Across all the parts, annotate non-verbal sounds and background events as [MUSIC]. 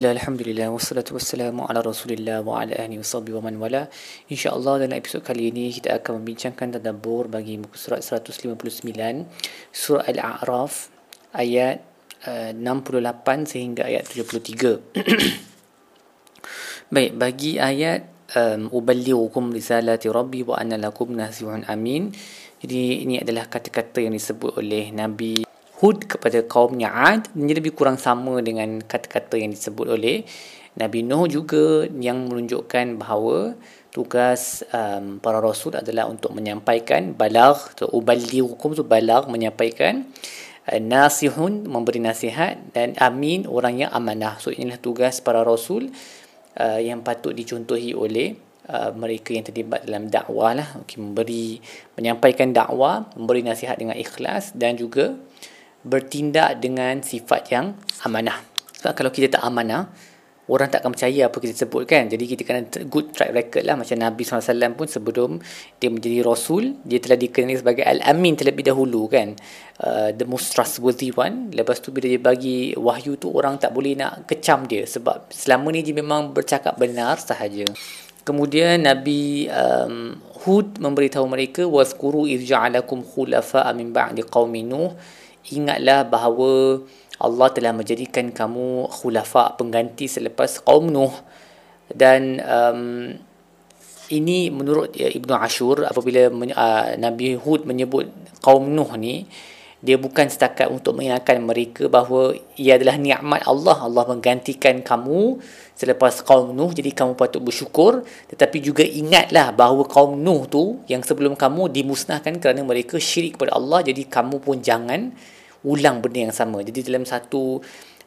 Alhamdulillah wassalatu wassalamu ala Rasulillah wa ala ahli washabihi wa man wala. Insya-Allah dalam episod kali ini kita akan membincangkan tadabbur bagi muka surat 159 surah Al-A'raf ayat uh, 68 sehingga ayat 73. [COUGHS] Baik, bagi ayat um, uballighukum risalati rabbi wa anna lakum nasihun amin. Jadi ini adalah kata-kata yang disebut oleh Nabi Hud kepada kaumnya Ad Ini lebih kurang sama dengan kata-kata yang disebut oleh Nabi Nuh juga yang menunjukkan bahawa tugas um, para rasul adalah untuk menyampaikan balag atau ubali hukum tu balag menyampaikan uh, nasihun memberi nasihat dan amin orang yang amanah. So inilah tugas para rasul uh, yang patut dicontohi oleh uh, mereka yang terlibat dalam dakwah lah. Okay, memberi menyampaikan dakwah memberi nasihat dengan ikhlas dan juga bertindak dengan sifat yang amanah. Sebab kalau kita tak amanah, orang tak akan percaya apa kita sebut kan. Jadi kita kena good track record lah. Macam Nabi SAW pun sebelum dia menjadi Rasul, dia telah dikenali sebagai Al-Amin terlebih dahulu kan. Uh, the most trustworthy one. Lepas tu bila dia bagi wahyu tu, orang tak boleh nak kecam dia. Sebab selama ni dia memang bercakap benar sahaja. Kemudian Nabi um, Hud memberitahu mereka iz ja'alakum khulafa min ba'di qaumi Nuh ingatlah bahawa Allah telah menjadikan kamu khulafa pengganti selepas kaum Nuh. Dan um, ini menurut uh, Ibnu Ashur apabila uh, Nabi Hud menyebut kaum Nuh ni dia bukan setakat untuk mengingatkan mereka bahawa ia adalah nikmat Allah Allah menggantikan kamu selepas kaum Nuh jadi kamu patut bersyukur tetapi juga ingatlah bahawa kaum Nuh tu yang sebelum kamu dimusnahkan kerana mereka syirik kepada Allah jadi kamu pun jangan ulang benda yang sama. Jadi dalam satu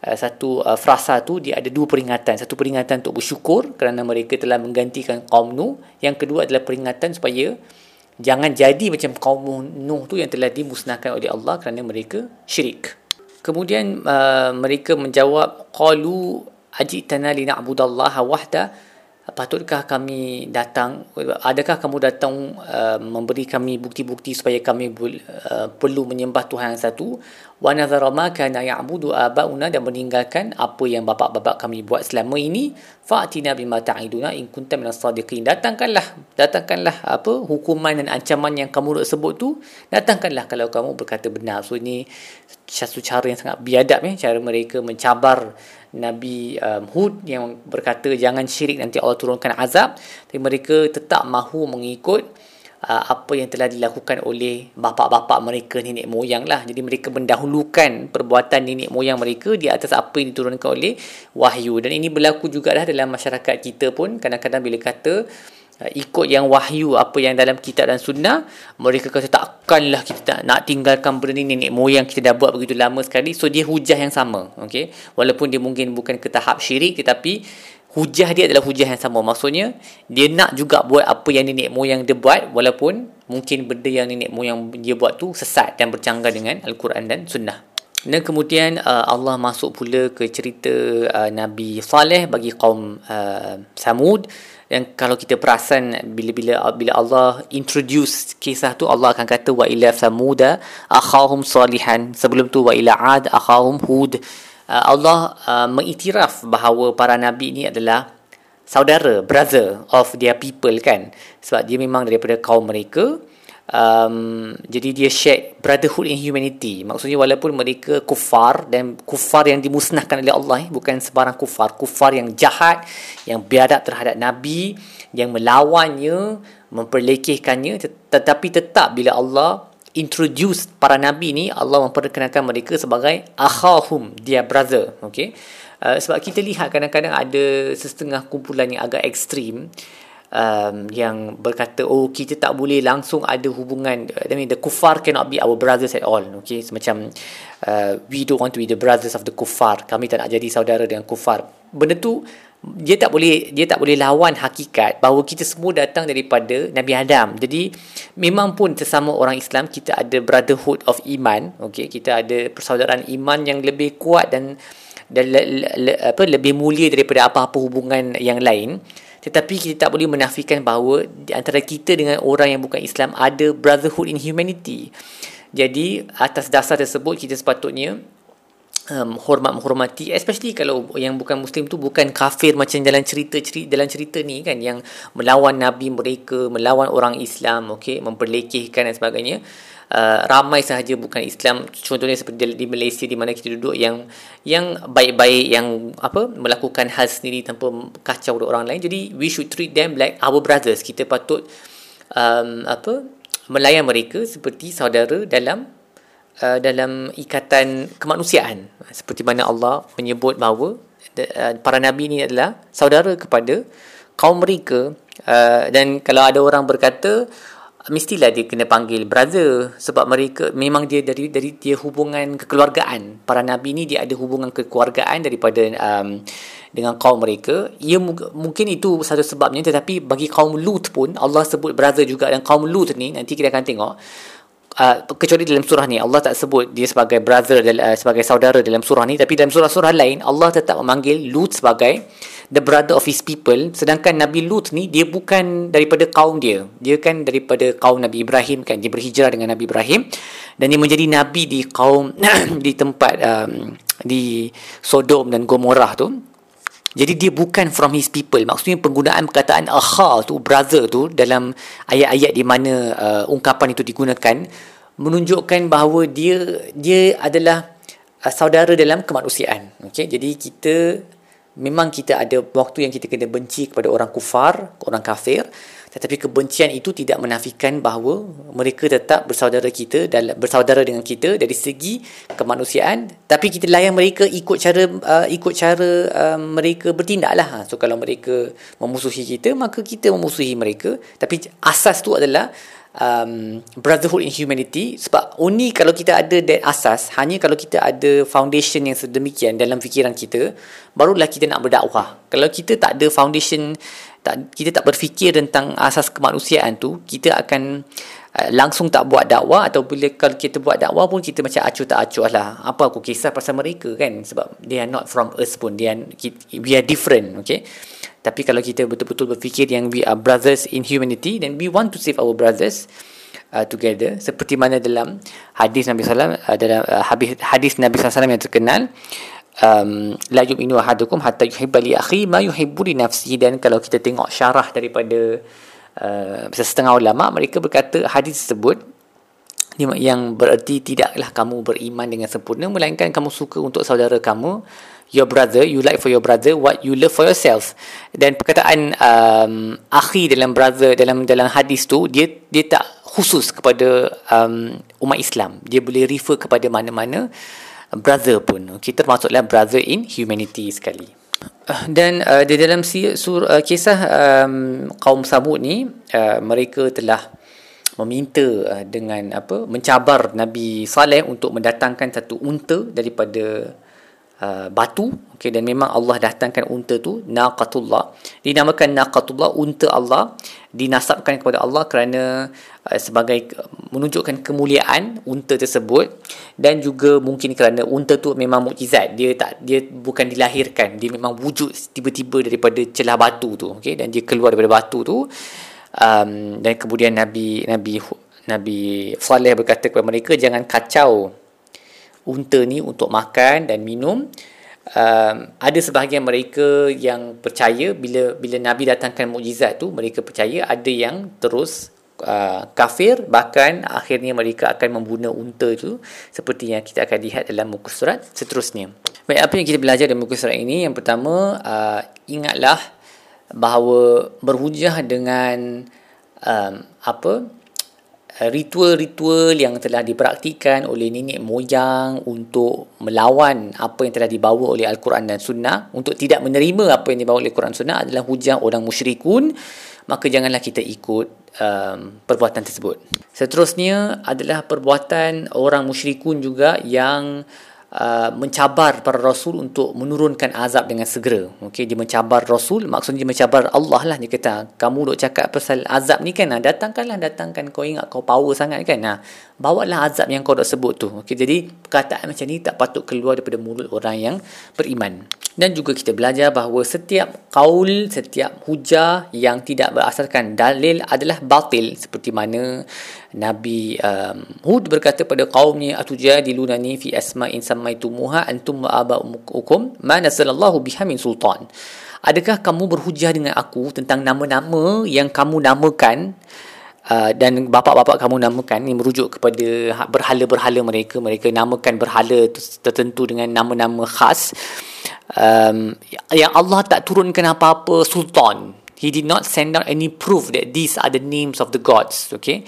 uh, satu uh, frasa tu dia ada dua peringatan. Satu peringatan untuk bersyukur kerana mereka telah menggantikan kaum Nuh. Yang kedua adalah peringatan supaya jangan jadi macam kaum Nuh tu yang telah dimusnahkan oleh Allah kerana mereka syirik. Kemudian uh, mereka menjawab qalu ajitana lina'budallaha wahda patutkah kami datang adakah kamu datang uh, memberi kami bukti-bukti supaya kami uh, perlu menyembah Tuhan yang satu wa nadhara ma kana ya'budu abauna dan meninggalkan apa yang bapa-bapa kami buat selama ini fa'tina bima ta'iduna in kunta minas sadiqin. Datangkanlah datangkanlah apa hukuman dan ancaman yang kamu nak sebut tu datangkanlah kalau kamu berkata benar. So ini satu cara yang sangat biadab ya cara mereka mencabar Nabi um, Hud yang berkata jangan syirik nanti Allah turunkan azab. Tapi mereka tetap mahu mengikut uh, apa yang telah dilakukan oleh bapa-bapa mereka nenek moyang lah. Jadi mereka mendahulukan perbuatan nenek moyang mereka di atas apa yang diturunkan oleh wahyu. Dan ini berlaku juga lah dalam masyarakat kita pun. Kadang-kadang bila kata uh, ikut yang wahyu apa yang dalam kitab dan sunnah mereka kata takkanlah kita tak nak tinggalkan benda ni. Nenek moyang kita dah buat begitu lama sekali. So dia hujah yang sama okay? walaupun dia mungkin bukan ke tahap syirik tetapi hujah dia adalah hujah yang sama. Maksudnya dia nak juga buat apa yang nenek moyang dia buat walaupun mungkin benda yang nenek moyang dia buat tu sesat dan bercanggah dengan Al-Quran dan Sunnah. Dan kemudian uh, Allah masuk pula ke cerita uh, Nabi Saleh bagi kaum uh, Samud. Dan kalau kita perasan bila-bila bila Allah introduce kisah tu Allah akan kata wa ila samuda akhahum salihan. Sebelum tu wa ila ad akhahum hud Allah uh, mengiktiraf bahawa para nabi ini adalah saudara, brother of their people kan. Sebab dia memang daripada kaum mereka. Um, jadi dia share brotherhood in humanity. Maksudnya walaupun mereka kufar dan kufar yang dimusnahkan oleh Allah eh, bukan sebarang kufar, kufar yang jahat, yang biadab terhadap nabi, yang melawannya, memperlekehkannya tetapi tetap bila Allah introduce para nabi ni Allah memperkenalkan mereka sebagai akhahum dia brother okey? Uh, sebab kita lihat kadang-kadang ada setengah kumpulan yang agak ekstrim um, yang berkata oh kita tak boleh langsung ada hubungan I mean the kufar cannot be our brothers at all okay semacam uh, we don't want to be the brothers of the kufar kami tak nak jadi saudara dengan kufar benda tu dia tak boleh dia tak boleh lawan hakikat bahawa kita semua datang daripada Nabi Adam. Jadi memang pun sesama orang Islam kita ada brotherhood of iman, okey, kita ada persaudaraan iman yang lebih kuat dan dan le, le, apa lebih mulia daripada apa-apa hubungan yang lain. Tetapi kita tak boleh menafikan bahawa di antara kita dengan orang yang bukan Islam ada brotherhood in humanity. Jadi atas dasar tersebut kita sepatutnya um, hormat menghormati especially kalau yang bukan muslim tu bukan kafir macam dalam cerita cerita dalam cerita ni kan yang melawan nabi mereka melawan orang Islam okey memperlekehkan dan sebagainya. Uh, ramai sahaja bukan Islam contohnya seperti di Malaysia di mana kita duduk yang yang baik-baik yang apa melakukan hal sendiri tanpa kacau orang lain. Jadi we should treat them like our brothers. Kita patut um, apa melayan mereka seperti saudara dalam uh, dalam ikatan kemanusiaan. Seperti mana Allah menyebut bahawa uh, para nabi ini adalah saudara kepada kaum mereka. Uh, dan kalau ada orang berkata mestilah dia kena panggil brother sebab mereka memang dia dari dari dia hubungan kekeluargaan. Para nabi ni dia ada hubungan kekeluargaan daripada um, dengan kaum mereka. Ia mungkin itu satu sebabnya tetapi bagi kaum Lut pun Allah sebut brother juga dan kaum Lut ni nanti kita akan tengok Uh, kecuali dalam surah ni Allah tak sebut dia sebagai brother uh, sebagai saudara dalam surah ni. Tapi dalam surah-surah lain Allah tetap memanggil Lut sebagai the brother of his people. Sedangkan Nabi Lut ni dia bukan daripada kaum dia. Dia kan daripada kaum Nabi Ibrahim kan. Dia berhijrah dengan Nabi Ibrahim. Dan dia menjadi nabi di kaum [CLEARS THROAT] di tempat um, di Sodom dan Gomorrah tu jadi dia bukan from his people. Maksudnya penggunaan perkataan aha tu, brother tu dalam ayat-ayat di mana uh, ungkapan itu digunakan menunjukkan bahawa dia dia adalah uh, saudara dalam kemanusiaan. Okay? Jadi kita memang kita ada waktu yang kita kena benci kepada orang kufar, orang kafir. Tetapi kebencian itu tidak menafikan bahawa mereka tetap bersaudara kita dalam bersaudara dengan kita dari segi kemanusiaan. Tapi kita layan mereka ikut cara uh, ikut cara uh, mereka bertindaklah. So kalau mereka memusuhi kita, maka kita memusuhi mereka. Tapi asas tu adalah um, brotherhood in humanity sebab only kalau kita ada that asas hanya kalau kita ada foundation yang sedemikian dalam fikiran kita barulah kita nak berdakwah kalau kita tak ada foundation tak kita tak berfikir tentang asas kemanusiaan tu kita akan uh, langsung tak buat dakwah atau bila kalau kita buat dakwah pun kita macam acuh tak acuh lah. Apa aku kisah pasal mereka kan? Sebab they are not from us pun. They are, we are different okay? Tapi kalau kita betul-betul berfikir yang we are brothers in humanity then we want to save our brothers uh, together. Seperti mana dalam hadis Nabi sallallahu uh, dalam uh, hadis Nabi sallallahu yang terkenal um, la yu'minu ahadukum hatta yuhibba li akhi ma yuhibbu li nafsihi dan kalau kita tengok syarah daripada uh, setengah ulama mereka berkata hadis tersebut yang bererti tidaklah kamu beriman dengan sempurna melainkan kamu suka untuk saudara kamu your brother you like for your brother what you love for yourself. Dan perkataan um, akhi dalam brother dalam dalam hadis tu dia dia tak khusus kepada um, umat Islam. Dia boleh refer kepada mana-mana brother pun. Kita termasuklah brother in humanity sekali. Dan uh, di dalam si, sur, uh, kisah um, kaum Samud ni uh, mereka telah meminta uh, dengan apa mencabar Nabi Saleh untuk mendatangkan satu unta daripada uh, batu okey dan memang Allah datangkan unta tu naqatullah. Dinamakan naqatullah unta Allah dinasabkan kepada Allah kerana uh, sebagai menunjukkan kemuliaan unta tersebut. Dan juga mungkin kerana unta tu memang mukjizat. Dia tak dia bukan dilahirkan. Dia memang wujud tiba-tiba daripada celah batu tu okey dan dia keluar daripada batu tu. Um, dan kemudian Nabi Nabi Nabi Saleh berkata kepada mereka jangan kacau unta ni untuk makan dan minum. Um, ada sebahagian mereka yang percaya bila bila Nabi datangkan mukjizat tu mereka percaya ada yang terus uh, kafir bahkan akhirnya mereka akan membunuh unta tu seperti yang kita akan lihat dalam muka surat seterusnya. Baik apa yang kita belajar dalam muka surat ini? Yang pertama uh, ingatlah bahawa berhujah dengan um, apa ritual-ritual yang telah dipraktikan oleh nenek moyang untuk melawan apa yang telah dibawa oleh Al-Quran dan Sunnah untuk tidak menerima apa yang dibawa oleh Al-Quran dan Sunnah adalah hujah orang musyrikun maka janganlah kita ikut um, perbuatan tersebut. Seterusnya adalah perbuatan orang musyrikun juga yang Uh, mencabar para rasul untuk menurunkan azab dengan segera. Okey, dia mencabar rasul, maksudnya dia mencabar Allah lah dia kata, kamu duk cakap pasal azab ni kan, nah, datangkanlah datangkan kau ingat kau power sangat kan. Nah, bawalah azab yang kau dah sebut tu. Okey, jadi perkataan macam ni tak patut keluar daripada mulut orang yang beriman. Dan juga kita belajar bahawa setiap kaul, setiap hujah yang tidak berasaskan dalil adalah batil seperti mana Nabi um, Hud berkata pada kaumnya atujadilunani fi asma'in sammaitumuha antum wa aba'ukum ma nasallallahu biha min sultan. Adakah kamu berhujah dengan aku tentang nama-nama yang kamu namakan uh, dan bapa-bapa kamu namakan ini merujuk kepada ha, berhala-berhala mereka mereka namakan berhala tertentu dengan nama-nama khas um, yang Allah tak turunkan apa-apa sultan. He did not send out any proof that these are the names of the gods okay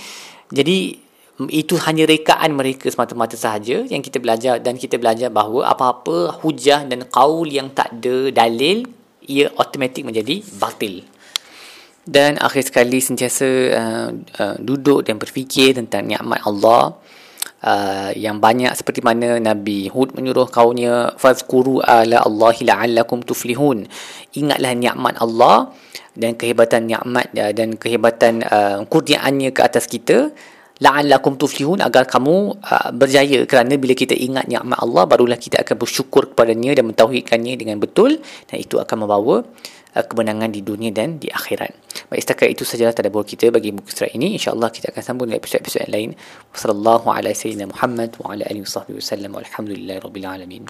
jadi itu hanya rekaan mereka semata-mata sahaja yang kita belajar dan kita belajar bahawa apa-apa hujah dan qaul yang tak ada dalil ia automatik menjadi batil. Dan akhir sekali sentiasa uh, uh, duduk dan berfikir tentang nikmat Allah uh, yang banyak seperti mana Nabi Hud menyuruh kaumnya fazkuru ala Allahi la'allakum tuflihun. Ingatlah nikmat Allah dan kehebatan nikmat uh, dan kehebatan uh, kurniaannya ke atas kita la'allakum tuflihun agar kamu uh, berjaya kerana bila kita ingat nikmat Allah barulah kita akan bersyukur kepadanya dan mentauhidkannya dengan betul dan itu akan membawa uh, kemenangan di dunia dan di akhirat. Baik setakat itu sajalah tadabbur kita bagi muka surat ini. Insya-Allah kita akan sambung dengan episod-episod lain. Wassallallahu ala sayyidina Muhammad wa ala alihi wasallam. Walhamdulillahirabbil alamin.